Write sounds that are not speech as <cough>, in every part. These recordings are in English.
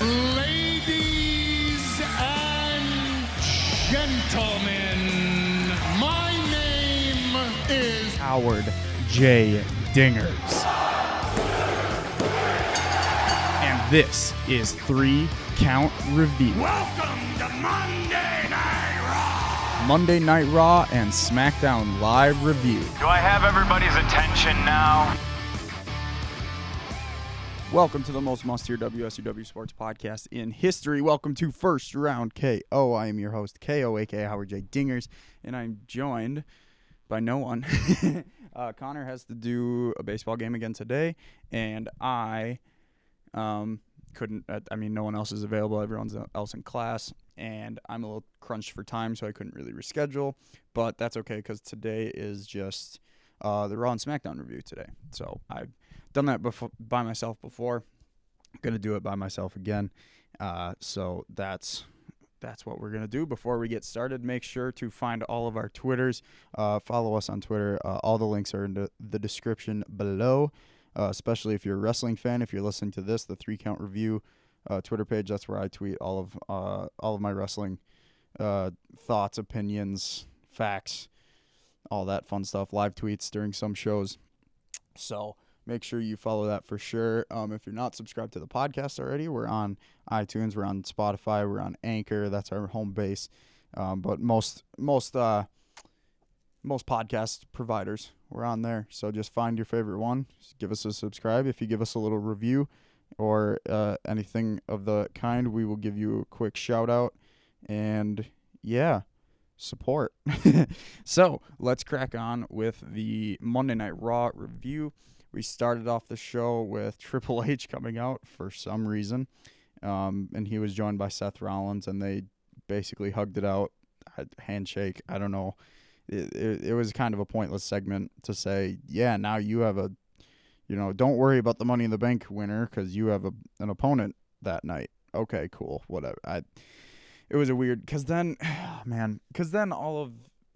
Ladies and gentlemen, my name is Howard J. Dingers. And this is Three Count Review. Welcome to Monday Night Raw. Monday Night Raw and SmackDown Live Review. Do I have everybody's attention now? Welcome to the most must hear WSUW Sports podcast in history. Welcome to First Round KO. I am your host, KO, aka Howard J. Dingers, and I'm joined by no one. <laughs> uh, Connor has to do a baseball game again today, and I um, couldn't. Uh, I mean, no one else is available. Everyone's else in class, and I'm a little crunched for time, so I couldn't really reschedule. But that's okay because today is just uh, the Raw and SmackDown review today. So I've done that before by myself before. I'm gonna do it by myself again. Uh, so that's that's what we're gonna do. Before we get started, make sure to find all of our Twitters. Uh, follow us on Twitter. Uh, all the links are in the, the description below. Uh, especially if you're a wrestling fan. If you're listening to this, the Three Count Review uh, Twitter page. That's where I tweet all of uh, all of my wrestling thoughts, opinions, facts, all that fun stuff. Live tweets during some shows. So make sure you follow that for sure. Um, if you're not subscribed to the podcast already, we're on iTunes, we're on Spotify, we're on Anchor. That's our home base. Um, but most most uh, most podcast providers we're on there. So just find your favorite one, just give us a subscribe. If you give us a little review or uh, anything of the kind, we will give you a quick shout out. And yeah, support. <laughs> so let's crack on with the Monday Night Raw review. We started off the show with <laughs> Triple H coming out for some reason, um, and he was joined by Seth Rollins, and they basically hugged it out, handshake. I don't know. It, it, it was kind of a pointless segment to say, yeah, now you have a, you know, don't worry about the Money in the Bank winner because you have a, an opponent that night. Okay, cool, whatever. I, it was a weird because then, <sighs> man, because then all of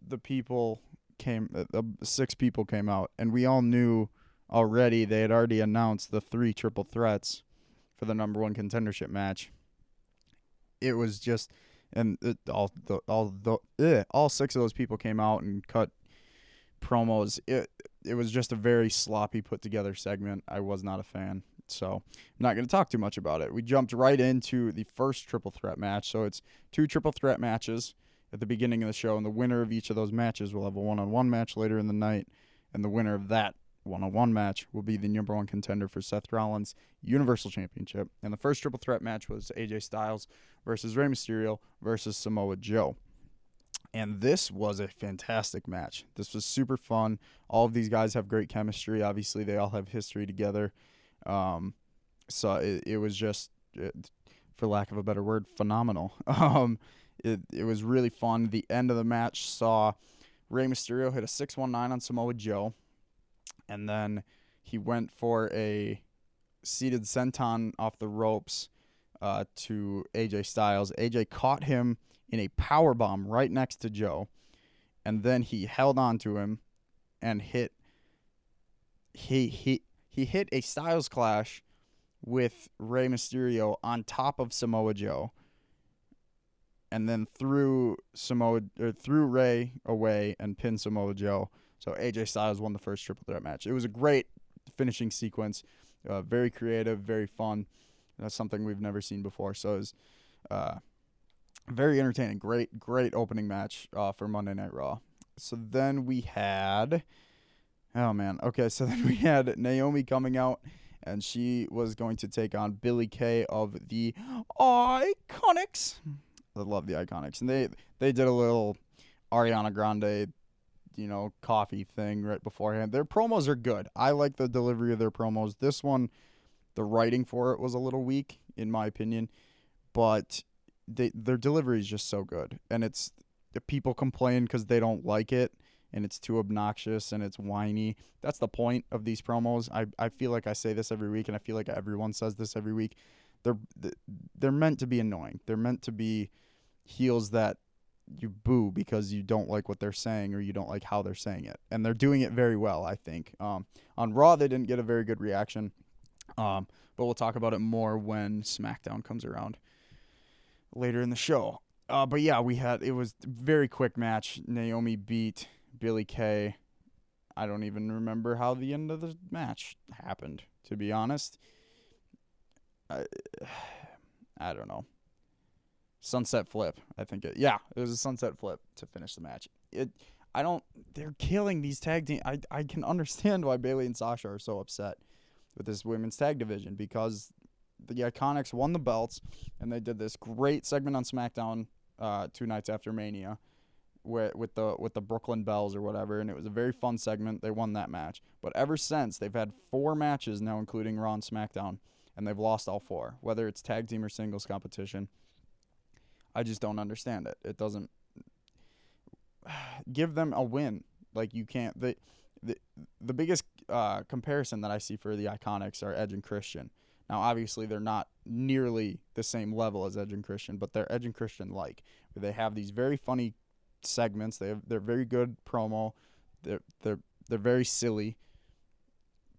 the people came, uh, six people came out, and we all knew already they had already announced the three triple threats for the number one contendership match. It was just, and it, all the all the ugh, all six of those people came out and cut promos. It it was just a very sloppy put together segment. I was not a fan. So I'm not going to talk too much about it. We jumped right into the first triple threat match. So it's two triple threat matches at the beginning of the show, and the winner of each of those matches will have a one on one match later in the night, and the winner of that one on one match will be the number one contender for Seth Rollins' Universal Championship. And the first triple threat match was AJ Styles versus Rey Mysterio versus Samoa Joe. And this was a fantastic match. This was super fun. All of these guys have great chemistry. Obviously, they all have history together. Um, so it, it was just, it, for lack of a better word, phenomenal. <laughs> Um, it, it was really fun. The end of the match saw Rey Mysterio hit a 619 on Samoa Joe and then he went for a seated senton off the ropes uh, to AJ Styles. AJ caught him in a power bomb right next to Joe, and then he held on to him and hit. He he he hit a Styles clash with Rey Mysterio on top of Samoa Joe. And then threw Samoa or threw Rey away and pinned Samoa Joe. So AJ Styles won the first triple threat match. It was a great finishing sequence, uh, very creative, very fun. That's something we've never seen before. So it was uh, very entertaining. Great, great opening match uh, for Monday Night Raw. So then we had, oh man, okay. So <laughs> then we had Naomi coming out, and she was going to take on Billie Kay of the Iconics. I love the Iconics, and they they did a little Ariana Grande you know, coffee thing right beforehand. Their promos are good. I like the delivery of their promos. This one, the writing for it was a little weak, in my opinion, but they, their delivery is just so good. And it's the people complain because they don't like it and it's too obnoxious and it's whiny. That's the point of these promos. I, I feel like I say this every week and I feel like everyone says this every week. They're they're meant to be annoying. They're meant to be heels that you boo because you don't like what they're saying or you don't like how they're saying it. And they're doing it very well, I think. Um, on Raw, they didn't get a very good reaction. Um, but we'll talk about it more when SmackDown comes around later in the show. Uh, but yeah, we had it was very quick match. Naomi beat Billie Kay. I don't even remember how the end of the match happened, to be honest. I, <sighs> I don't know. Sunset flip, I think it. Yeah, it was a sunset flip to finish the match. It I don't they're killing these tag team. I I can understand why Bayley and Sasha are so upset with this women's tag division because the Iconics won the belts and they did this great segment on SmackDown uh, two nights after Mania with with the with the Brooklyn Bells or whatever and it was a very fun segment. They won that match. But ever since they've had four matches now including Raw and SmackDown and they've lost all four, whether it's tag team or singles competition. I just don't understand it. It doesn't give them a win. Like you can't the the the biggest uh, comparison that I see for the Iconics are Edge and Christian. Now, obviously, they're not nearly the same level as Edge and Christian, but they're Edge and Christian like. They have these very funny segments. They have they're very good promo. They're they're they're very silly.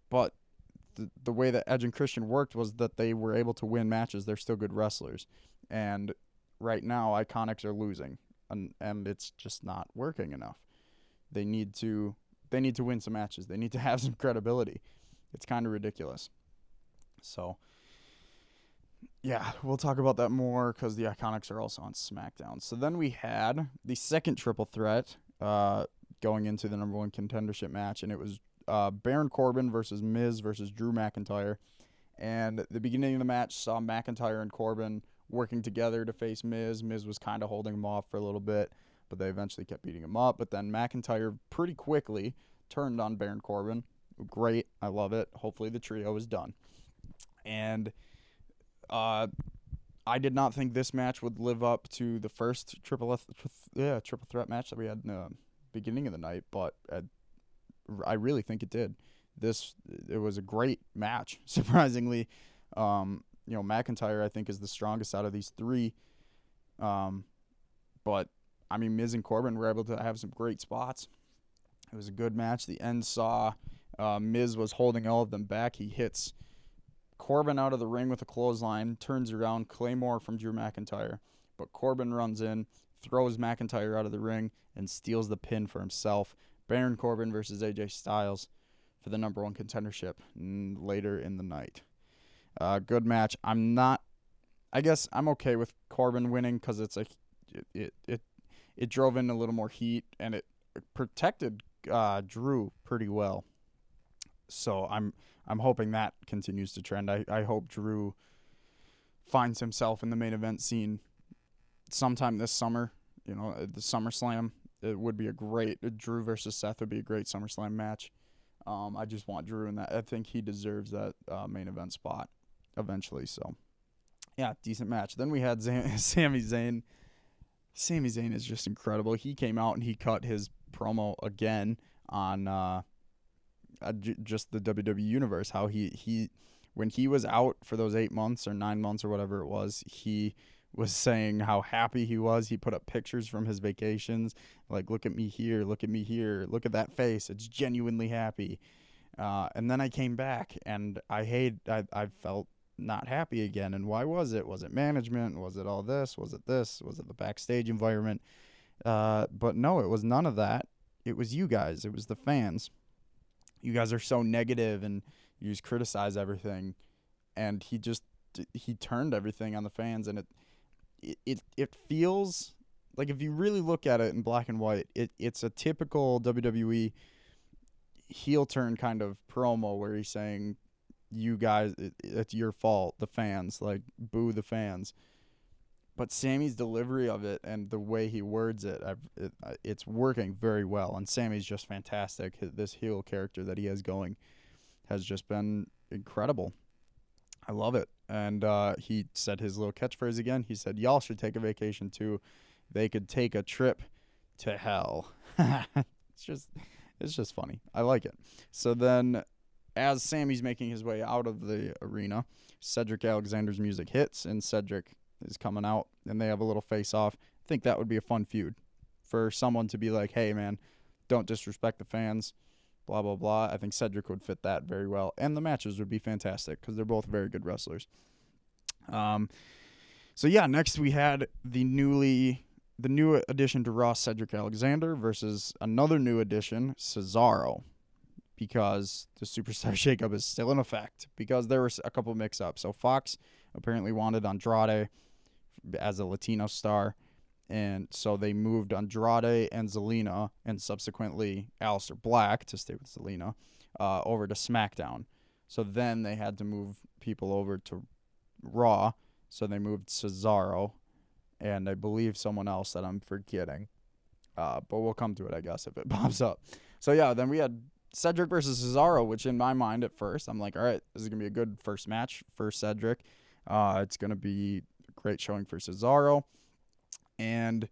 But the the way that Edge and Christian worked was that they were able to win matches. They're still good wrestlers, and right now, Iconics are losing and and it's just not working enough. They need to they need to win some matches. They need to <laughs> have some credibility. It's kind of ridiculous. So yeah, we'll talk about that more because the Iconics are also on SmackDown. So then we had the second triple threat uh, going into the number one contendership match, and it was uh, Baron Corbin versus Miz versus Drew McIntyre. And the beginning of the match saw McIntyre and Corbin working together to face Miz. Miz was kind of holding him off for a little bit, but they eventually kept beating him up. But then McIntyre pretty quickly turned on Baron Corbin. Great. I love it. Hopefully the trio is done. And uh, I did not think this match would live up to the first triple yeah triple threat match that we had in the beginning of the night, but I, I really think it did. This it was a great match, <laughs> surprisingly. Um, you know, McIntyre I think is the strongest out of these three. Um, but I mean, Miz and Corbin were able to have some great spots. It was a good match. The end saw uh, Miz was holding all of them back. He hits Corbin out of the ring with a clothesline, turns around, Claymore from Drew McIntyre. But Corbin runs in, throws McIntyre out of the ring, and steals the pin for himself. Baron Corbin versus AJ Styles for the number one contendership later in the night. Uh, good match. I'm not. I guess I'm okay with Corbin winning because it's a it, it it it drove in a little more heat and it protected uh, Drew pretty well. So I'm I'm hoping that continues to trend. I, I hope Drew finds himself in the main event scene sometime this summer. You know, the SummerSlam. It would be a great Drew versus Seth would be a great SummerSlam match. Um, I just want Drew in that. I think he deserves that uh, main event spot eventually. So, yeah, decent match. Then we had Zam- <laughs> Sami Zayn. Sami Zayn is just incredible. He came out and he cut his promo again on uh, just the WWE universe. How he he when he was out for those eight months or nine months or whatever it was, he was saying how happy he was. He put up pictures from his vacations, like look at me here, look at me here, look at that face. It's genuinely happy. Uh, and then I came back and I hate I I felt not happy again. And why was it? Was it management? Was it all this? Was it this? Was it the backstage environment? Uh, but no, it was none of that. It was you guys. It was the fans. You guys are so negative and you just criticize everything. And he just he turned everything on the fans, and it it it, it feels like if you really look at it in black and white, it it's a typical WWE heel turn kind of promo where he's saying you guys, it, it's your fault, the fans, like boo the fans. But Sami's delivery of it and the way he words it, it, it's working very well. And Sami's just fantastic. This heel character that he has going has just been incredible. I love it. And uh, he said his little catchphrase again. He said, "Y'all should take a vacation too. They could take a trip to hell." <laughs> it's just, it's just funny. I like it. So then as Sami's making his way out of the arena, Cedric Alexander's music hits and Cedric is coming out and they have a little face off. I think that would be a fun feud for someone to be like, hey, man, don't disrespect the fans. blah blah blah. I think Cedric would fit that very well, and the matches would be fantastic because they're both very good wrestlers. Um, so yeah, next we had the newly the new addition to Raw, Cedric Alexander versus another new addition, Cesaro, because the Superstar <laughs> Shakeup is still in effect because there was a couple mix-ups. So Fox apparently wanted Andrade as a Latino star. And so they moved Andrade and Zelina and subsequently Aleister Black to stay with Zelina uh, over to SmackDown. So then they had to move people over to Raw. So they moved Cesaro and I believe someone else that I'm forgetting. Uh, but we'll come to it, I guess, if it <laughs> pops up. So yeah, then we had Cedric versus Cesaro, which in my mind at first, I'm like, all right, this is gonna be a good first match for Cedric. Uh, it's gonna be a great showing for Cesaro, and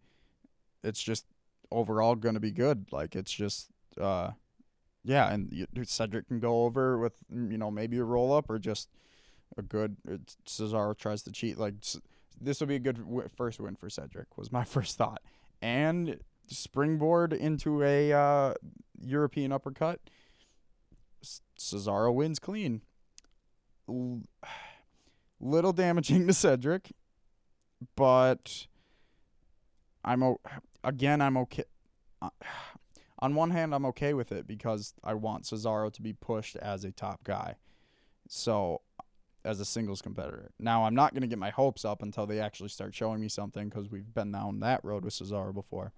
it's just overall gonna be good. Like it's just, uh, yeah, and you, Cedric can go over with you know maybe a roll up or just a good. Cesaro tries to cheat. Like this will be a good w- first win for Cedric. Was my <laughs> first thought, and springboard into a uh, European uppercut. Cesaro wins clean. L- <sighs> little damaging <laughs> to Cedric, but I'm o- again I'm okay. Uh, <sighs> on one hand, I'm okay with it because I want Cesaro to be pushed as a top guy. So, as a singles competitor. Now, I'm not going to get my hopes up until they actually start showing me something because we've been down that road with Cesaro before.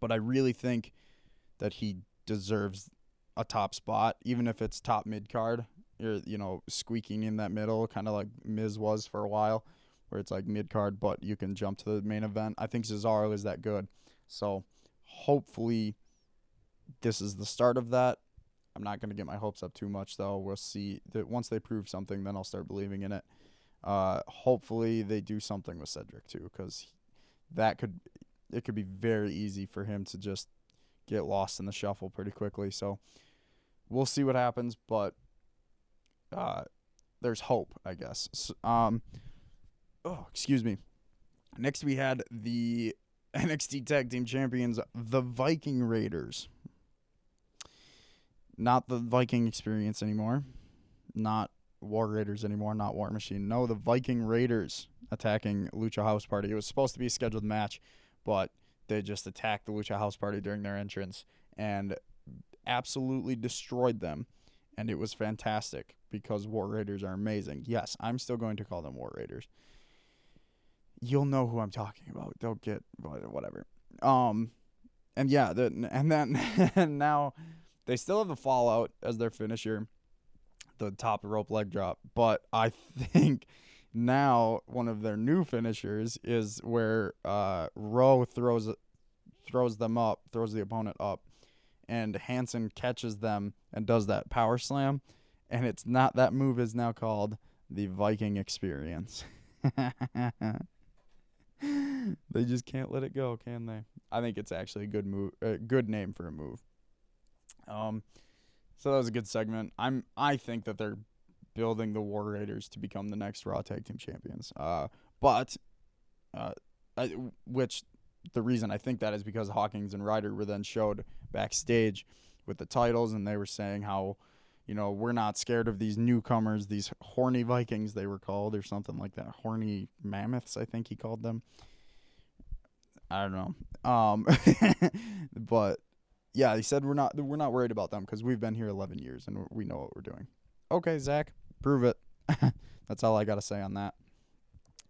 But I really think that he deserves a top spot, even if it's top mid card. You're, you know, squeaking in that middle, kind of like Miz was for a while, where it's like mid card, but you can jump to the main event. I think Cesaro is that good. So hopefully this is the start of that. I'm not going to get my hopes up too much, though. We'll see that once they prove something, then I'll start believing in it. Uh, hopefully they do something with Cedric too, because that could it could be very easy for him to just get lost in the shuffle pretty quickly. So we'll see what happens, but uh, there's hope, I guess. S um, oh, excuse me. Next, we had the <laughs> NXT Tag Team Champions, the Viking Raiders. Not the Viking experience anymore. Not War Raiders anymore. Not War Machine. No, the Viking Raiders attacking Lucha House Party. It was supposed to be a scheduled match, but they just attacked the Lucha House Party during their entrance and absolutely destroyed them. And it was fantastic because War Raiders are amazing. Yes, I'm still going to call them War Raiders. You'll know who I'm talking about. They'll get whatever. Um, and yeah, the, and then <laughs> and now they still have the fallout as their finisher, the top rope leg drop. But I <laughs> think now one of their new finishers is where uh, Rowe throws throws them up, throws the opponent up, and Hanson catches them and does that power slam. And it's not that move is now called the Viking Experience. <laughs> they just can't let it go, can they? I think it's actually a good move, a good name for a move. Um, so that was a good segment. I'm I think that they're building the War Raiders to become the next Raw Tag Team Champions. Uh, but uh, I, which the reason I think that is because Hawkins and Ryder were then showed backstage with the titles, and they were saying how, you know, we're not scared of these newcomers, these horny Vikings they were called, or something like that. Horny mammoths, I think he called them. I don't know. Um, <laughs> but yeah, he said we're not we're not worried about them because we've been here 11 years and we know what we're doing. Okay, Zack, prove it. <laughs> That's all I got to say on that.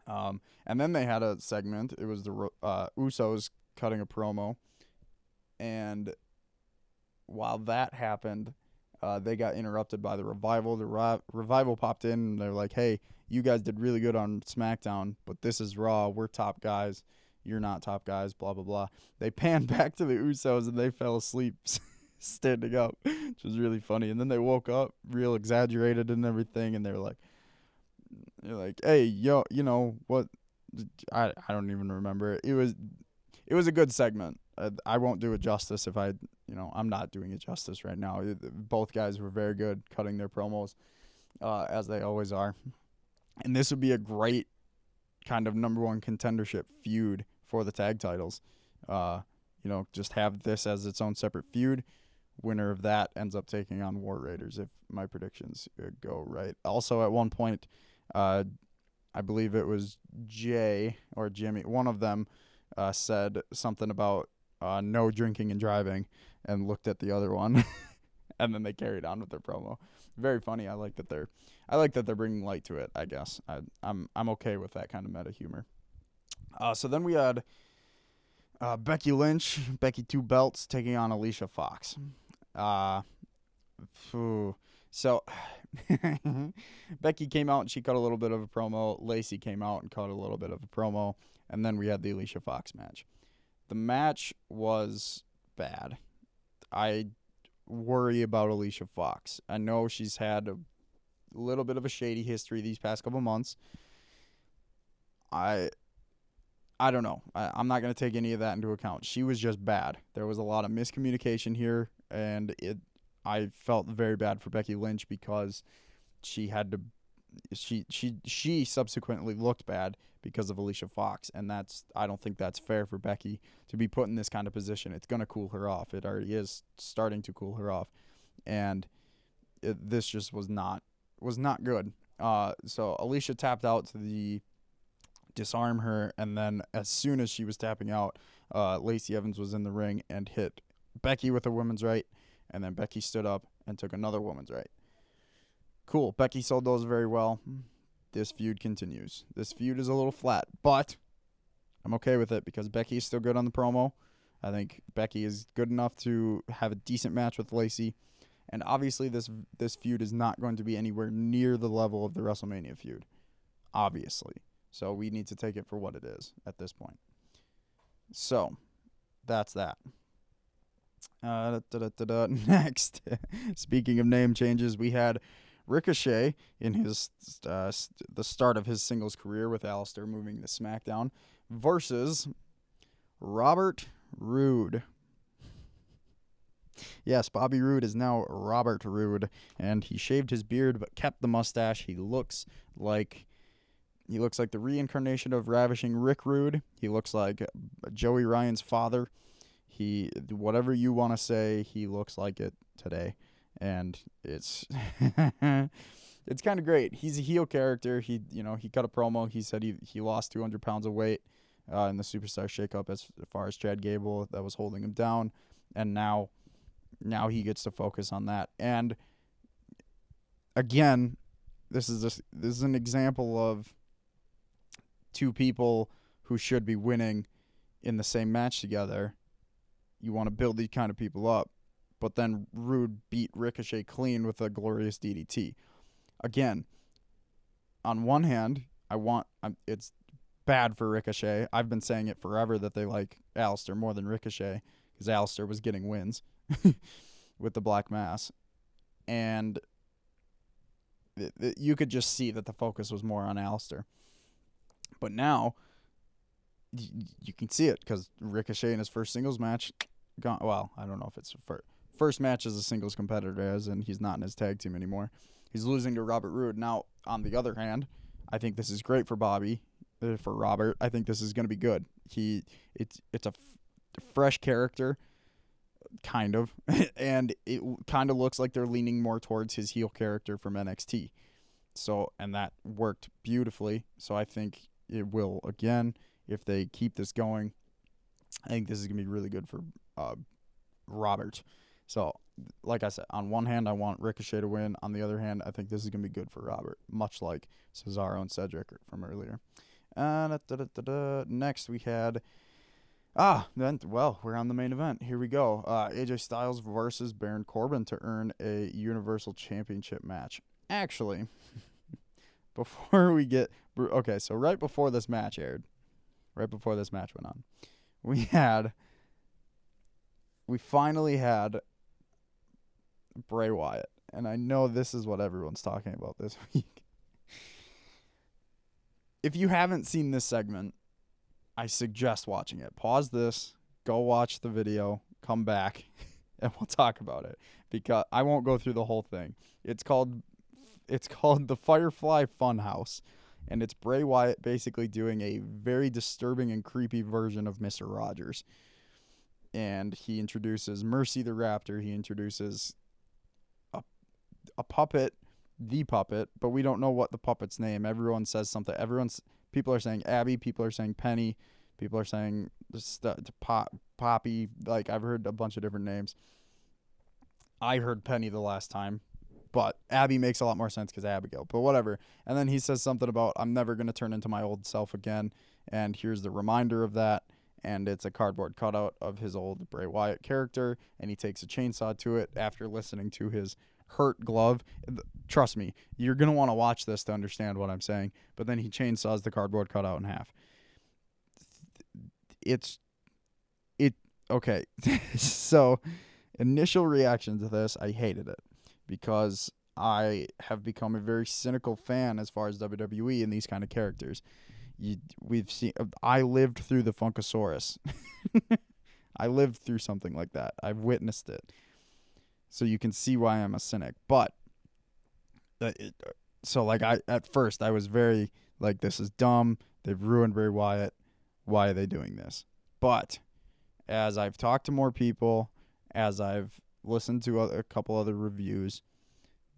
Um, and then they had a segment. It was the uh, Usos cutting a promo, and while that happened, uh, they got interrupted by the revival. The Re- revival popped in, and they're like, "Hey, you guys did really good on SmackDown, but this is Raw. We're top guys. You're not top guys." Blah blah blah. They <laughs> panned back to the Usos, and they fell asleep <laughs> standing up, <laughs> which was really funny. And then they woke up, real exaggerated and everything, and they're like, "You're like, hey, yo, you know what?" I I don't even remember. It was it was a good segment. Uh, I won't do it justice if I, you know, I'm not doing it justice right now. Both guys were very good cutting their promos, uh, as they always are. And this would be a great kind of number one contendership feud for the tag titles. Uh, you know, just have this as its own separate feud winner of that ends up taking on War Raiders if my predictions uh, go right. Also, at one point, uh, I believe it was Jey or Jimmy, one of them uh, said something about uh, no drinking and driving and looked at the other one. <laughs> and then they carried on with their promo. Very funny. I like that they're I like that they're bringing light to it, I guess. I I'm I'm okay with that kind of meta humor. Uh, so then we had uh, Becky Lynch, Becky Two Belts taking on Alicia Fox. Uh, phew. so <sighs> Becky came out and she cut a little bit of a promo. Lacey came out and cut a little bit of a promo, and then we had the Alicia Fox match. The match was bad. I worry about Alicia Fox. I know she's had a little bit of a shady history these past couple months. I I don't know. I, I'm not going to take any of that into account. She was just bad. There was a lot of miscommunication here, and it. I felt very bad for Becky Lynch because she had to. She she she subsequently looked bad because of Alicia Fox, and that's I don't think that's fair for Becky to be put in this kind of position. It's gonna cool her off. It already is starting to cool her off, and it, this just was not was not good. Uh, so Alicia tapped out to the disarm her, and then as soon as she was tapping out, uh, Lacey Evans was in the ring and hit Becky with a woman's right, and then Becky stood up and took another woman's right. Cool. Becky sold those very well. This feud continues. This feud is a little flat, but I'm okay with it because Becky is still good on the promo. I think Becky is good enough to have a decent match with Lacey. And obviously this this feud is not going to be anywhere near the level of the WrestleMania feud. Obviously. So we need to take it for what it is at this point. So, that's that. Uh, da, da, da, <laughs> Next, speaking of name changes, we had Ricochet in his uh, the start of his singles career with Aleister moving to SmackDown versus Robert Roode. Yes, Bobby Roode is now Robert Roode, and he shaved his beard but kept the mustache. He looks like he looks like the reincarnation of ravishing Rick Rude. He looks like Joey Ryan's father. He whatever you want to say, he looks like it today, and it's <laughs> it's kind of great. He's a heel character. He you know he cut a promo. He said he he lost 200 pounds of weight uh, in the Superstar Shakeup as far as Chad Gable that was holding him down, and now now he gets to focus on that. And again, this is just this is an example of two people who should be winning in the same match together. You want to build these kind of people up, but then Roode beat Ricochet clean with a glorious DDT. Again, on one hand, I want I'm, it's bad for Ricochet. I've been saying it forever that they like Aleister more than Ricochet because Aleister was getting wins <laughs> with the Black Mass, and it, it, you could just see that the focus was more on Aleister. But now y- you can see it because Ricochet in his first singles match, gone. Well, I don't know if it's first first match as a singles competitor, as in he's not in his tag team anymore. He's losing to Robert Roode. Now, on the other hand, I think this is great for Bobby, uh, for Robert. I think this is going to be good. He it's it's a f- fresh character, kind of, <laughs> and it kind of looks like they're leaning more towards his heel character from NXT. So, and that worked beautifully. So I think it will again if they keep this going. I think this is gonna be really good for uh, Robert. So, like I said, on one hand, I want Ricochet to win. On the other hand, I think this is gonna be good for Robert, much like Cesaro and Cedric from earlier. Uh, da, da, da, Next, we had. Ah, then well, we're on the main event. Here we go. Uh, AJ Styles versus Baron Corbin to earn a Universal Championship match. Actually, <laughs> before we get okay, so right before this match aired, right before this match went on, we had we finally had Bray Wyatt, and I know this is what everyone's talking about this <laughs> week. if you haven't seen this segment, I suggest watching it. Pause this, go watch the video, come back, <laughs> and we'll talk about it because I won't go through the whole thing. It's called it's <laughs> called the Firefly Funhouse, and it's Bray Wyatt basically doing a very disturbing and creepy version of Mister Rogers. And he introduces Mercy the Raptor. He introduces a a puppet, the puppet, but we don't know what the puppet's name. Everyone says something. Everyone's people are saying Abby. People are saying Penny. People are saying pop, Poppy. Like I've heard a bunch of different names. I heard Penny the last time, but Abby makes a lot more sense because Abigail. But whatever. And then he says something about I'm never gonna turn into my old self again. And here's the reminder of that. And it's a cardboard cutout of his old Bray Wyatt character. And he takes a chainsaw to it after listening to his hurt glove. Trust me, you're gonna want to watch this to understand what I'm saying. But then he chainsaws the cardboard cutout in half. It's it okay. <laughs> so initial reaction to this, I hated it because I have become a very cynical fan as far as WWE and these kind of characters. You, we've seen. I lived through the Funkasaurus. <laughs> I lived through something like that. I've witnessed it, so you can see why I'm a cynic. But, uh, it, so like I at first I was very like this is dumb. They've ruined Bray Wyatt. Why are they doing this? But as I've talked to more people, as I've listened to a couple other reviews,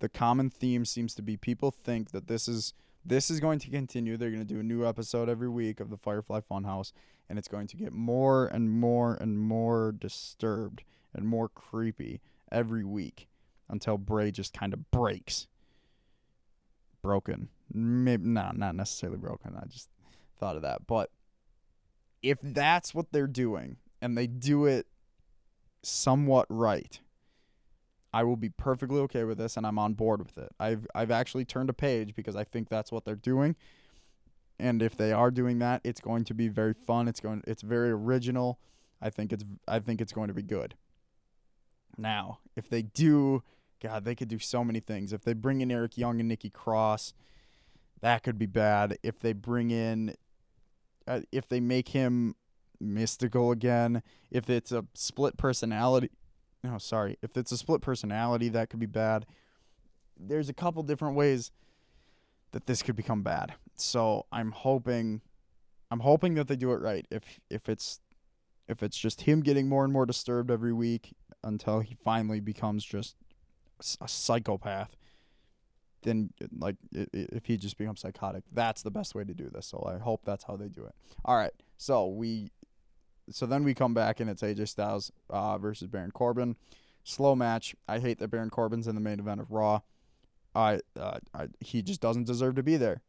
the common theme seems to be people think that this is this is going to continue. They're going to do a new episode every week of the Firefly Funhouse, and it's going to get more and more and more disturbed and more creepy every week until Bray just kind of breaks. Broken. Maybe no, not necessarily broken. I just thought of that. But if that's what they're doing and they do it somewhat right, I will be perfectly okay with this and I'm on board with it. I've I've actually turned a page because I think that's what they're doing. And if they are doing that, it's going to be very fun. It's going it's very original. I think it's I think it's going to be good. Now, if they do, god, they could do so many things. If they bring in Eric Young and Nikki Cross, that could be bad. If they bring in uh, if they make him mystical again, if it's a split personality no, sorry. If it's a split personality, that could be bad. There's a couple different ways that this could become bad. So I'm hoping, I'm hoping that they do it right. If if it's if it's just him getting more and more disturbed every week until he finally becomes just a psychopath, then like if he just becomes psychotic, that's the best way to do this. So I hope that's how they do it. All right. So we so then we come back and it's AJ Styles uh, versus Baron Corbin. Slow match. I hate that Baron Corbin's in the main event of Raw. I, uh, I he just doesn't deserve to be there.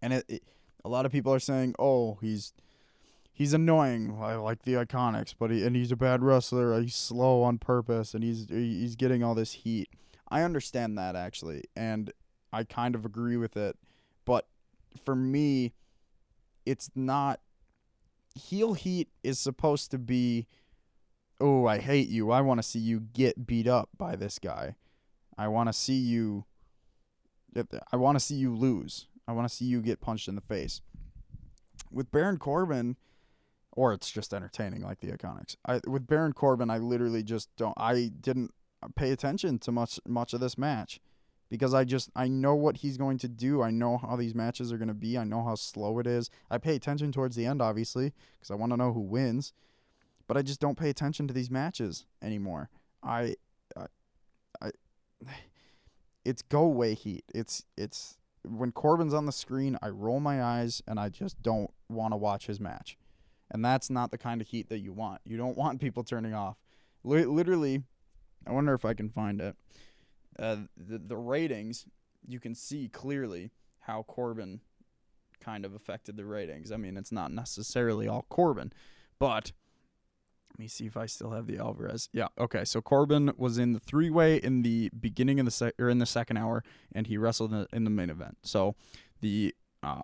And it, it, a lot of people are saying, "Oh, he's he's annoying. I like the Iconics, but he and he's a bad wrestler. He's slow on purpose, and he's he's getting all this heat." I understand that actually, and I kind of agree with it. But for me, it's not heel heat is supposed to be oh i hate you. I want to see you get beat up by this guy. I want to see you i want to see you lose. I want to see you get punched in the face. With baron corbin or it's just entertaining like the iconics. I, with baron corbin i literally just don't i didn't pay attention to much much of this match because I just I know what he's going to do. I know how these matches are going to be. I know how slow it is. I pay attention towards the end obviously because I want to know who wins. But I just don't pay attention to these matches anymore. I I, I <sighs> it's go away heat. It's it's when Corbin's on the screen, I roll my eyes and I just don't want to watch his match. And that's not the kind of heat that you want. You don't <laughs> want people turning off. Li- literally, I wonder if I can find it uh, the the ratings, you can see clearly how Corbin kind of affected the ratings. I mean, it's not necessarily all Corbin, but let me see if I still have the Alvarez. Yeah, okay. So Corbin was in the three way in the beginning of the sec- or in the second hour, and he wrestled in the, in the main event. So the uh,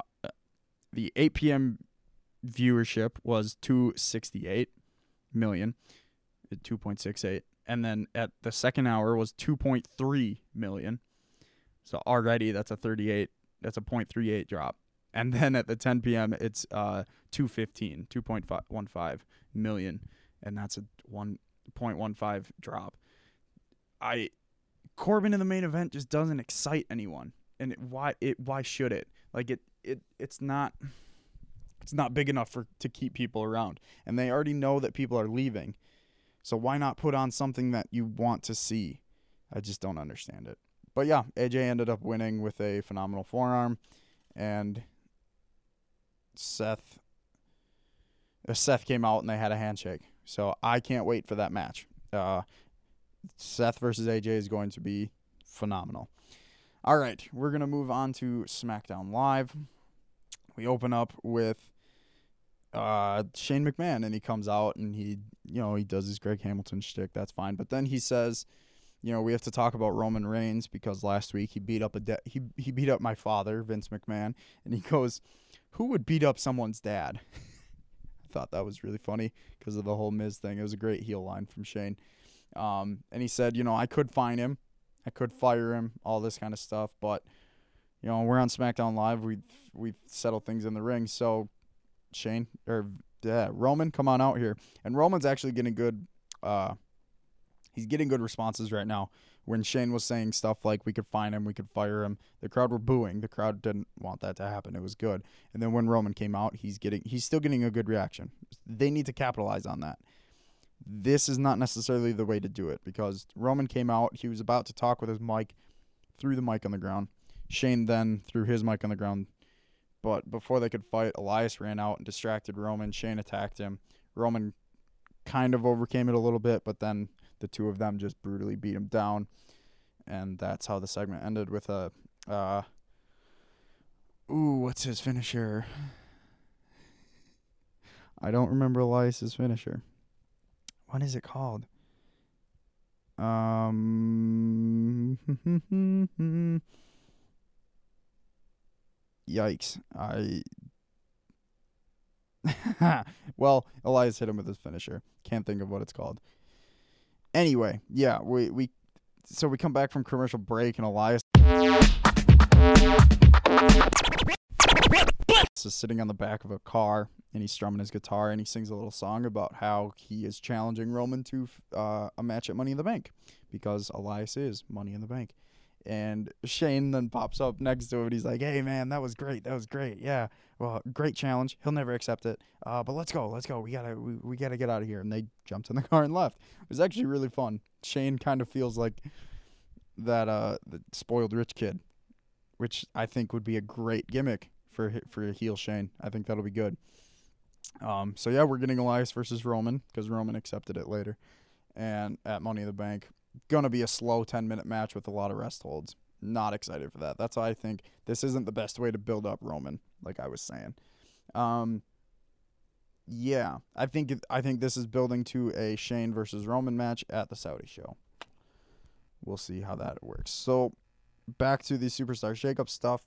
the 8 p.m. viewership was 268 million, 2.68 and then at the second hour was 2.3 million. So already that's a 38 that's a 0.38 drop. And then at the 10 p.m. it's uh 215, 2.15 million and that's a 1.15 drop. I Corbin in the main event just doesn't excite anyone. And it, why it why should it? Like it it it's not It's not big enough for to keep people around, and they already know that people are leaving. So why not put on something that you want to see? I just don't understand it. But yeah, AJ ended up winning with a phenomenal forearm, and Seth. uh, Seth came out and they had a handshake. So I can't wait for that match. Uh, Seth versus AJ is going to be phenomenal. All right, we're gonna move on to SmackDown Live. We open up with uh, Shane McMahon, and he comes out and he, you know, he does his Greg Hamilton shtick. That's fine, but then he says, you know, we have to talk about Roman Reigns because last week he beat up a de- he he beat up my father, Vince McMahon, and he goes, "Who would beat up someone's dad?" <laughs> I thought that was really funny because of the whole Miz thing. It was a great heel line from Shane. Um, and he said, you know, I could find him, I could fire him, all this kind of stuff, but you know, we're on SmackDown Live. We we've settled things in the ring. So Shane or Roman, come on out here. And Roman's actually getting good. Uh, he's getting good responses right now. When Shane was saying stuff like we could find him, we could fire him, the crowd were booing. The crowd didn't want that to happen. It was good. And then when Roman came out, he's getting he's still getting a good reaction. They need to capitalize on that this is not necessarily the way to do it because Roman came out, he was about to talk with his mic, threw the mic on the ground. Shane then threw his mic on the ground, but before they could fight, Elias ran out and distracted Roman. Shane attacked him. Roman kind of overcame it a little bit, but then the two of them just brutally beat him down, and that's how the segment ended with a. Uh, ooh, what's his finisher? I don't remember Elias's finisher. What is it called? Um. <laughs> Hmm, hmm, hmm, Yikes! I. <laughs> well, Elias hit him with his finisher. Can't think of what it's called. Anyway, yeah, we we so we come back from commercial break and Elias is sitting on the back of a car and he's strumming his guitar and he sings a little song about how he is challenging Roman to uh, a match at Money in the Bank because Elias is Money in the Bank. And Shane then pops up next to him and he's like, "Hey man, that was great. That was great. Yeah, well, great challenge. He'll never accept it. Uh, but let's go. Let's go. We gotta we, we gotta get out of here." And they jumped in the <laughs> car and left. It was actually really fun. Shane kind of feels like that uh the spoiled rich kid, which I think would be a great gimmick for for a heel Shane. I think that'll be good. Um, so yeah, we're getting Elias versus Roman because Roman accepted it later, and at Money in the Bank, gonna be a slow ten minute match with a lot of rest holds. Not excited for that. That's why I think this isn't the best way to build up Roman, like I was saying. Um, yeah, I think I think this is building to a Shane versus Roman match at the Saudi show. We'll see how that works. So back to the superstar shakeup stuff.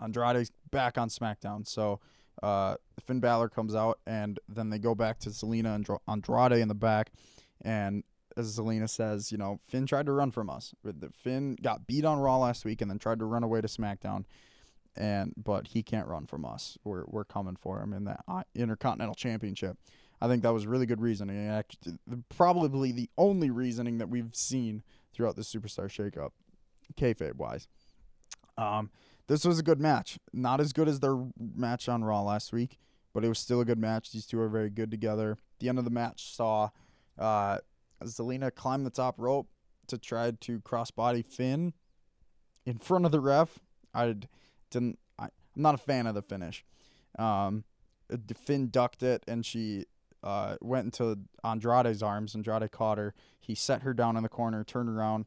Andrade's back on SmackDown. So uh, Finn Balor comes out, and then they go back to Zelina and Andrade in the back. And as Zelina says, you know, Finn tried to run from us. Finn got beat on Raw last week and then tried to run away to SmackDown. And but he can't run from us. We're we're coming for him in that uh, Intercontinental Championship. I think that was really good reasoning. Probably the only reasoning that we've seen throughout the Superstar Shakeup, kayfabe wise. Um, this was a good match. Not as good as their match on Raw last week, but it was still a good match. These two are very good together. The end of the match saw uh, Zelina climbed the top rope to try to crossbody Finn in front of the ref. I didn't. I, I'm not a fan of the finish. Um, uh, Finn ducked it, and she uh, went into Andrade's arms. Andrade caught her. He set her down in the corner, turned around,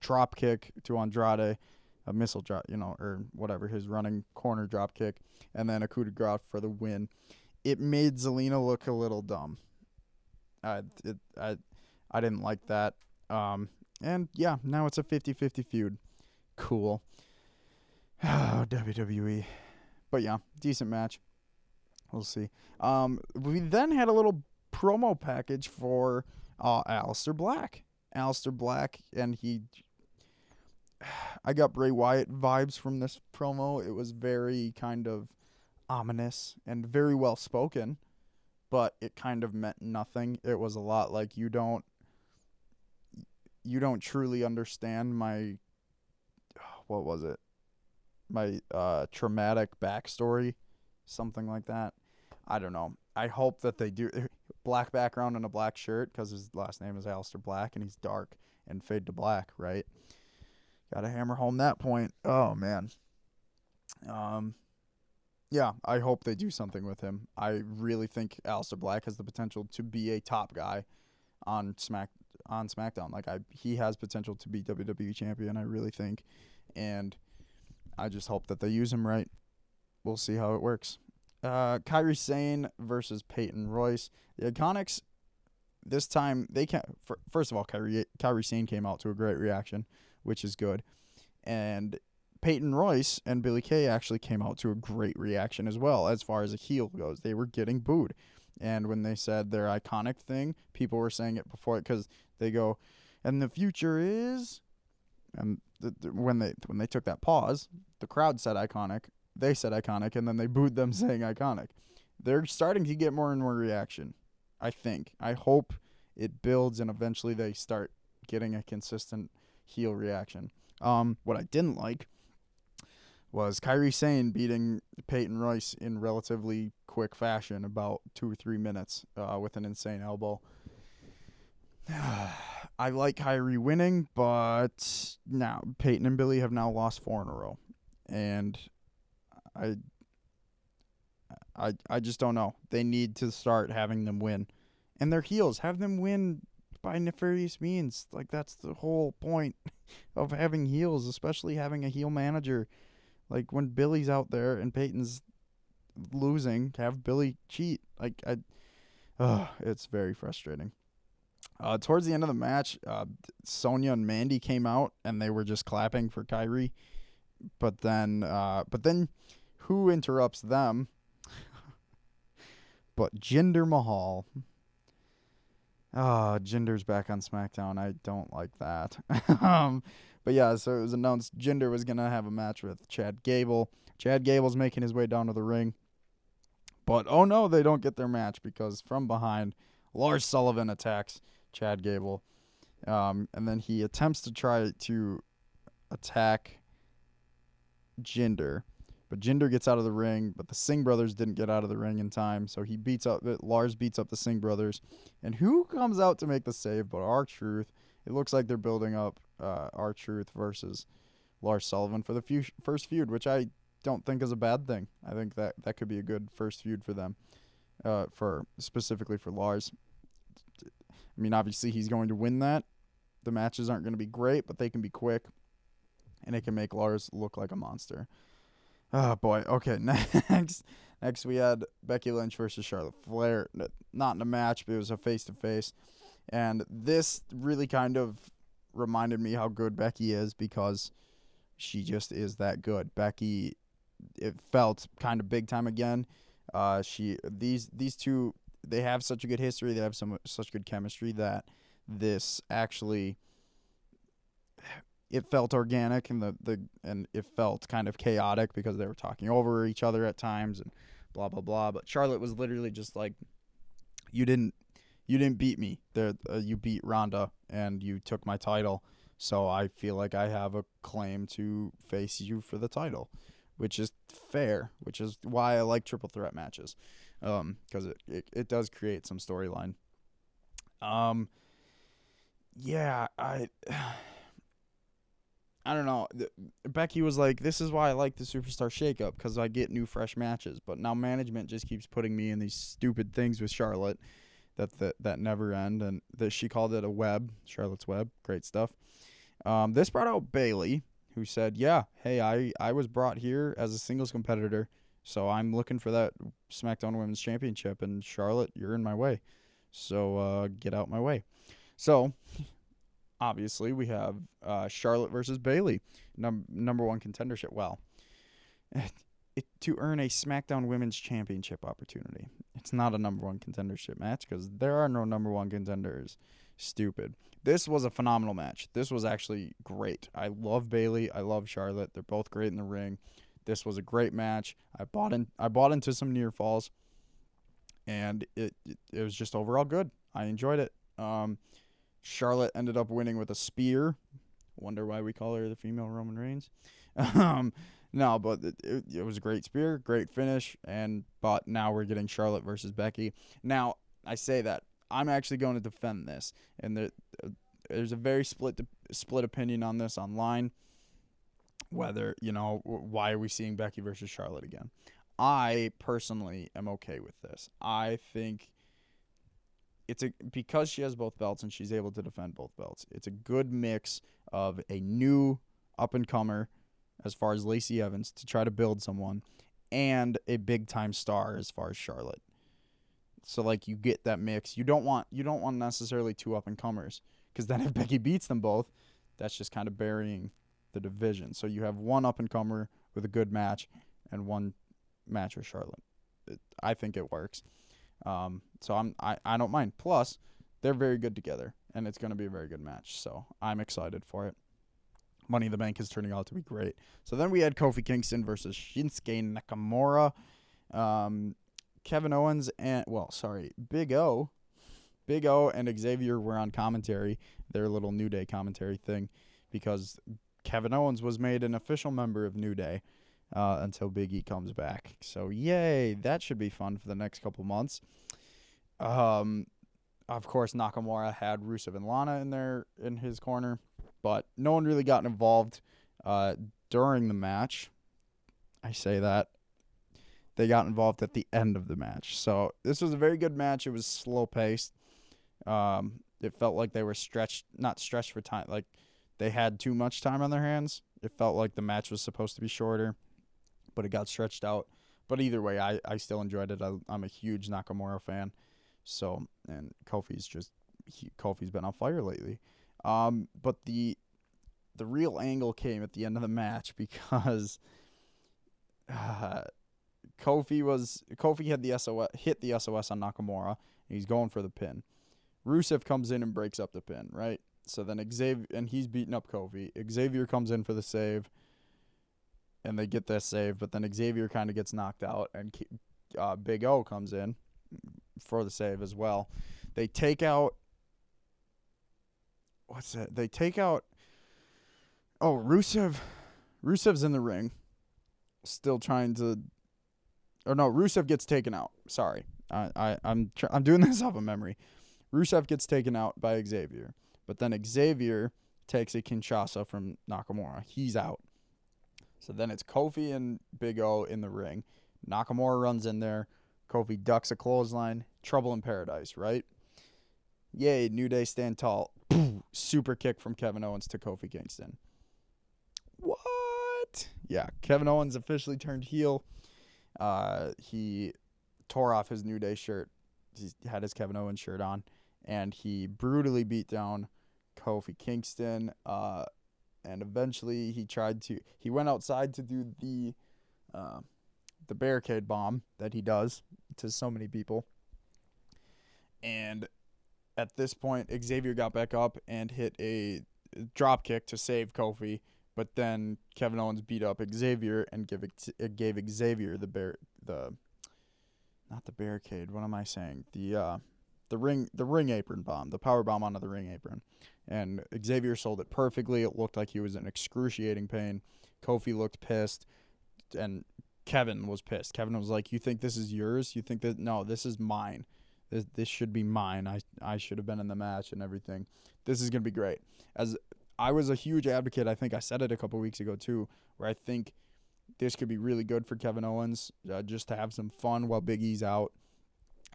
drop kick to Andrade, a missile drop, you know, or whatever, his running corner drop kick, and then a coup de grace for the win. It made Zelina look a little dumb. I, it, I, I didn't like that. Um, and yeah, now it's a 50-50 feud. Cool. <sighs> Oh, WWE. But yeah, decent match. We'll see. Um, we then had a little promo package for uh, Aleister Black. Aleister Black, and he. <sighs> I got Bray Wyatt vibes from this promo. It was very kind of ominous and very well spoken, but it kind of meant nothing. It was a lot like you don't. You don't truly understand my. <sighs> What was it? My uh, traumatic backstory something like that. I don't know. I hope that they do <laughs> black background and a black shirt because his last name is Aleister Black and he's dark and fade to black, right? Got to hammer home that point. Oh man. Um, yeah, I hope they do something with him. I really think Aleister Black has the potential to be a top guy on Smack on SmackDown. Like I, he has potential to be WWE champion. I really think, and I just hope that they use him right. We'll see how it works. Uh, Kairi Sane versus Peyton Royce. The Iconics. This time they can't. First of all, Kairi Kairi Sane came out to a great reaction, which is good, and Peyton Royce and Billie Kay actually came out to a great reaction as well as far as a heel goes. They were getting booed. And when they said their iconic thing, people were saying it before because they go, and the future is, and the, the, when they when they took that pause, the crowd said iconic, they said iconic, and then they booed them <laughs> saying iconic. They're starting to get more and more reaction. I think. I hope it builds and eventually they start getting a consistent heel reaction. Um, what I didn't like was Kairi Sane beating Peyton Royce in relatively quick fashion, about two or three minutes, uh, with an insane elbow. <sighs> I like Kairi winning, but now Peyton and Billie have now lost four in a row, and I, I, I just don't know. They need to start having them win, and their heels have them win by nefarious means. Like that's the whole point <laughs> of having heels, especially having a heel manager like when Billie's out there and Peyton's losing, have Billie cheat. Like I, oh, it's very frustrating. Uh, towards the end of the match, uh, Sonya and Mandy came out and they were just clapping for Kairi, but then, uh, but then, who interrupts them? <laughs> but Jinder Mahal. Ah, Jinder's back on SmackDown. I don't like that. <laughs> um, but yeah, so it was announced Jinder was gonna have a match with Chad Gable. Chad Gable's making his way down to the ring. But oh no, they don't get their match because from behind, Lars Sullivan attacks Chad Gable. Um, and then he attempts to try to attack Jinder. But Jinder gets out of the ring, but the Singh brothers didn't get out of the ring in time, so he beats up Lars beats up the Singh brothers. And who comes out to make the save but R-Truth? It looks like they're building up uh, R-Truth versus Lars Sullivan for the fu- first feud, which I don't think is a bad thing. I think that that could be a good first feud for them, uh, for specifically for Lars. I mean, obviously he's going to win that. The matches aren't going to be great, but they can be quick, and it can make Lars look like a monster. Oh boy. Okay. <laughs> Next, next we had Becky Lynch versus Charlotte Flair. Not in a match, but it was a face to face, and this really kind of reminded me how good Becky is because she just is that good. Becky, it felt kind of big time again. Uh, she these these two they have such a good history. They have some such good chemistry that this actually it felt organic and the, the and it felt kind of chaotic because they were talking over each other at times and blah blah blah. But Charlotte was literally just like, you didn't you didn't beat me. There, uh, you beat Ronda and you took my title. So I feel like I have a claim to face you for the title, which is fair. Which is why I like triple threat matches, um, because it, it it does create some storyline. Um, yeah, I. <sighs> I don't know. Becky was like, "This is why I like the superstar shakeup because I get new, fresh matches." But now management just keeps putting me in these stupid things with Charlotte, that that, that never end, and that she called it a web, Charlotte's web. Great stuff. Um, this brought out Bayley, who said, "Yeah, hey, I I was brought here as a singles competitor, so I'm looking for that SmackDown Women's Championship, and Charlotte, you're in my way, so uh, get out my way." So, <laughs> obviously, we have uh, Charlotte versus Bayley, num- number one contendership. Well, <laughs> it, to earn a SmackDown Women's Championship opportunity. It's not a number one contendership match because there are no number one contenders. Stupid. This was a phenomenal match. This was actually great. I love Bayley. I love Charlotte. They're both great in the ring. This was a great match. I bought in. I bought into some near falls, and it it, it was just overall good. I enjoyed it. Um, Charlotte ended up winning with a spear. Wonder why we call her the female Roman Reigns. <laughs> um, No, but it, it, was a great spear, great finish, and but now we're getting Charlotte versus Becky. Now I say that I'm actually going to defend this, and there, there's a very split split opinion on this online. Whether you know why are we seeing Becky versus Charlotte again? I personally am okay with this. I think it's a because she has both belts and she's able to defend both belts. It's a good mix of a new up and comer as far as Lacey Evans to try to build someone and a big time star as far as Charlotte. So like you get that mix. You don't want you don't want necessarily two up and comers because then if Becky beats them both, that's just kind of burying the division. So you have one up and comer with a good match and one match with Charlotte. It, I think it works. Um, so I'm I, I don't mind. Plus, they're very good together, and it's going to be a very good match. So I'm excited for it. Money in the Bank is turning out to be great. So then we had Kofi Kingston versus Shinsuke Nakamura. Um, Kevin Owens and well, sorry, Big O, Big O and Xavier were on commentary, their little New Day commentary thing, because Kevin Owens was made an official member of New Day uh, until Big E comes back. So yay, that should be fun for the next couple months. Um, of course, Nakamura had Rusev and Lana in there in his corner, but no one really got involved uh, during the match. I say that they got involved at the end of the match. So this was a very good match. It was slow paced. Um, it felt like they were stretched, not stretched for time. Like they had too much time on their hands. It felt like the match was supposed to be shorter but it got stretched out. But either way, I, I still enjoyed it. I, I'm a huge Nakamura fan. So, and Kofi's just, he, Kofi's been on fire lately. Um, but the, the real angle came at the end of the match <laughs> because uh, <sighs> Kofi was, Kofi had the SOS, hit the SOS on Nakamura. And he's going for the pin. Rusev comes in and breaks up the pin, right? So then Xavier, and he's beating up Kofi. Xavier comes in for the save and they get this save, but then Xavier kind of gets knocked out, and uh, Big O comes in for the save as well. They take out what's that? They take out oh Rusev. Rusev's in the ring, still trying to. Or no, Rusev gets taken out. Sorry, I, I I'm tr- I'm doing <laughs> this off of memory. Rusev gets taken out by Xavier, but then Xavier takes a Kinshasa from Nakamura. He's out. So then it's Kofi and Big O in the ring. Nakamura runs in there. Kofi ducks a clothesline. Trouble in paradise, right? Yay, New Day stand tall. <clears throat> Super kick from Kevin Owens to Kofi Kingston. What? Yeah, Kevin Owens officially turned heel. Uh, he tore off his New Day shirt. He had his Kevin Owens shirt on, and he brutally beat down Kofi Kingston. Uh, and eventually he tried to he went outside to do the uh, the barricade bomb that he does to so many people and at this point Xavier got back up and hit a drop kick to save Kofi but then Kevin Owens beat up Xavier and give gave Xavier the bear the not the barricade what am I saying the uh the ring the ring apron bomb the power bomb onto the ring apron and Xavier sold it perfectly. It looked like he was in excruciating pain. Kofi looked pissed, and Kevin was pissed. Kevin was like, "You think this is yours? You think that no, this is mine. This this should be mine. I I should have been in the match and everything. This is gonna be great." As I was a huge advocate. I think I said it a couple weeks ago too, where I think this could be really good for Kevin Owens, uh, just to have some fun while Big E's out,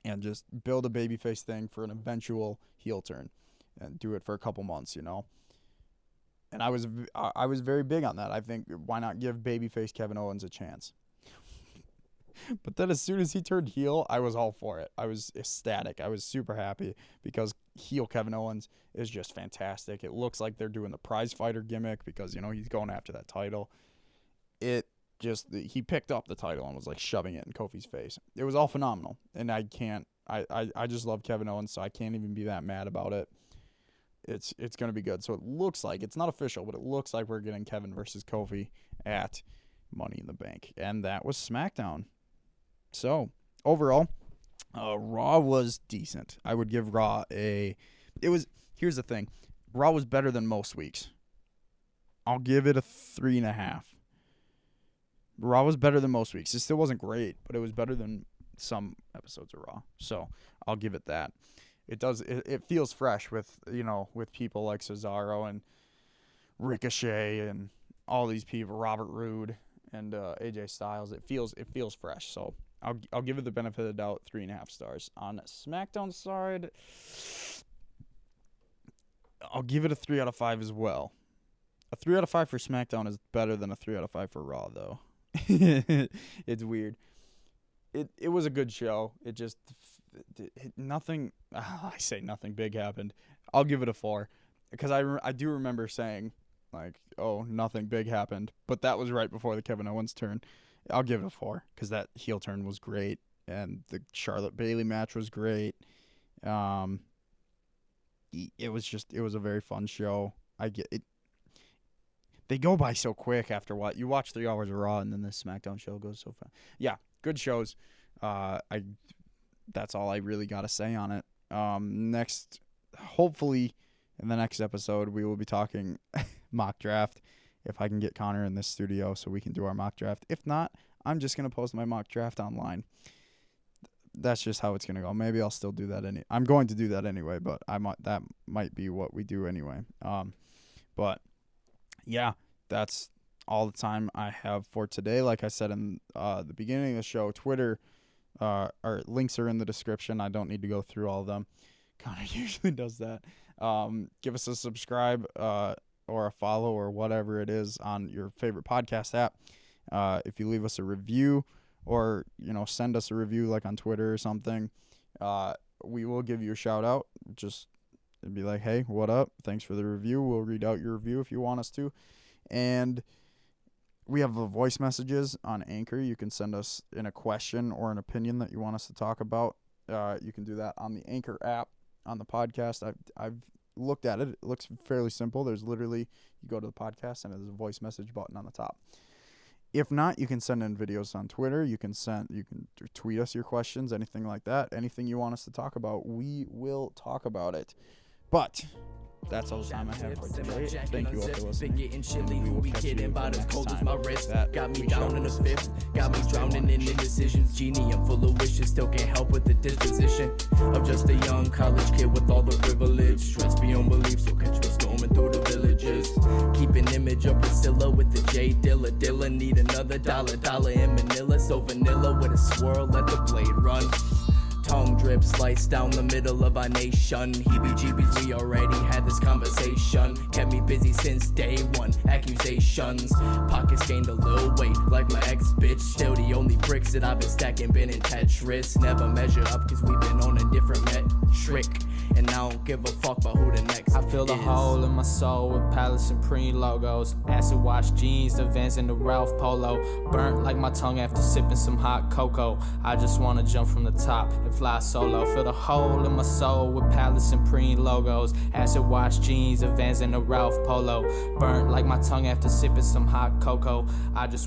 and just build a babyface thing for an eventual heel turn and do it for a couple months, you know. And I was I was very big on that. I think why not give babyface Kevin Owens a chance? <laughs> but then as soon as he turned heel, I was all for it. I was ecstatic. I was super happy because heel Kevin Owens is just fantastic. It looks like they're doing the prize fighter gimmick because you know he's going after that title. It just he picked up the title and was like shoving it in Kofi's face. It was all phenomenal, and I can't. I, I, I just love Kevin Owens, so I can't even be that mad about it it's it's to be good. So it looks like it's not official, but it looks like we're getting Kevin versus Kofi at Money in the Bank, and that was SmackDown. So overall, uh, Raw was decent. I would give Raw a. It was here's the thing, Raw was better than most weeks. I'll give it a three and a half. Raw was better than most weeks. It still wasn't great, but it was better than some episodes of Raw. So I'll give it that. It does. It, it feels fresh with you know with people like Cesaro and Ricochet and all these people, Robert Roode and uh, AJ Styles. It feels it feels fresh. So I'll I'll give it the benefit of the doubt. Three and a half stars on SmackDown side. I'll give it a three out of five as well. A three out of five for SmackDown is better than a three out of five for Raw, though. <laughs> it's weird. It it was a good show. It just it, it, nothing. <sighs> I say nothing big happened. I'll give it a four because I re- I do remember saying like, oh, nothing big happened, but that was right before the Kevin Owens turn. I'll give it a four because that heel turn was great and the Charlotte Bayley match was great. Um, it was just it was a very fun show. I get it. They go by so quick after what you watch three hours of Raw and then the SmackDown show goes so fast. Yeah, good shows. Uh, I that's all I really got to say on it. Um, next, hopefully, in the next episode, we will be talking <laughs> mock draft. If I can get Connor in this studio so we can do our mock draft. If not, I'm just gonna post my mock draft online that's just how it's gonna go. Maybe I'll still do that any. I'm going to do that anyway, but I might that might be what we do anyway. Um, but yeah, that's all the time I have for today. Like I said in uh, the beginning of the show, Twitter, uh, or links are in the description. I don't need to go through all of them. <laughs> Connor usually does that. Um, give us a subscribe, uh, or a follow or whatever it is on your favorite podcast app. Uh, if you leave us a review or you know send us a review like on Twitter or something, uh, we will give you a shout out. Just be like, hey, what up? Thanks for the review. We'll read out your review if you want us to, and we have the voice messages on Anchor. You can send us in a question or an opinion that you want us to talk about. Uh, you can do that on the Anchor app on the podcast. I've I've looked at it. It looks fairly simple. There's literally you go to the podcast and there's a voice message button on the top. If not, you can send in videos on Twitter. You can send, you can tweet us your questions, anything like that. Anything you want us to talk about, we will talk about it. But that's all the time I have for today. Thank you all for listening. Getting chilly, and we will catch you kidding about as next cold as time. my wrist. That Got me down in the fifth. Got me drowning in indecisions. Genie, I'm full of wishes. Still can't help with the disposition of just a young college kid with all the privilege. Stress beyond belief, so catch me storming through the villages. Keep an image of Priscilla with the J Dilla. Dilla need another dollar, dollar in Manila. So vanilla with a swirl, let the blade run. Tongue drip sliced down the middle of our nation. Heebie jeebies, we already had this conversation. Kept me busy since day one. Accusations. Pockets gained a little weight, like my ex bitch. Still the only bricks that I've been stacking been in Tetris. Never measure up, cause we've been on a different metric. And I don't give a fuck about who the next I feel the hole in my soul with Palace Supreme logos. Acid wash jeans, the Vans and the Ralph Polo. Burnt like my tongue after sipping some hot cocoa. I just wanna jump from the top and fly solo. Fill the hole in my soul with Palace Supreme logos. Acid wash jeans, the Vans and the Ralph Polo. Burnt like my tongue after sipping some hot cocoa. I just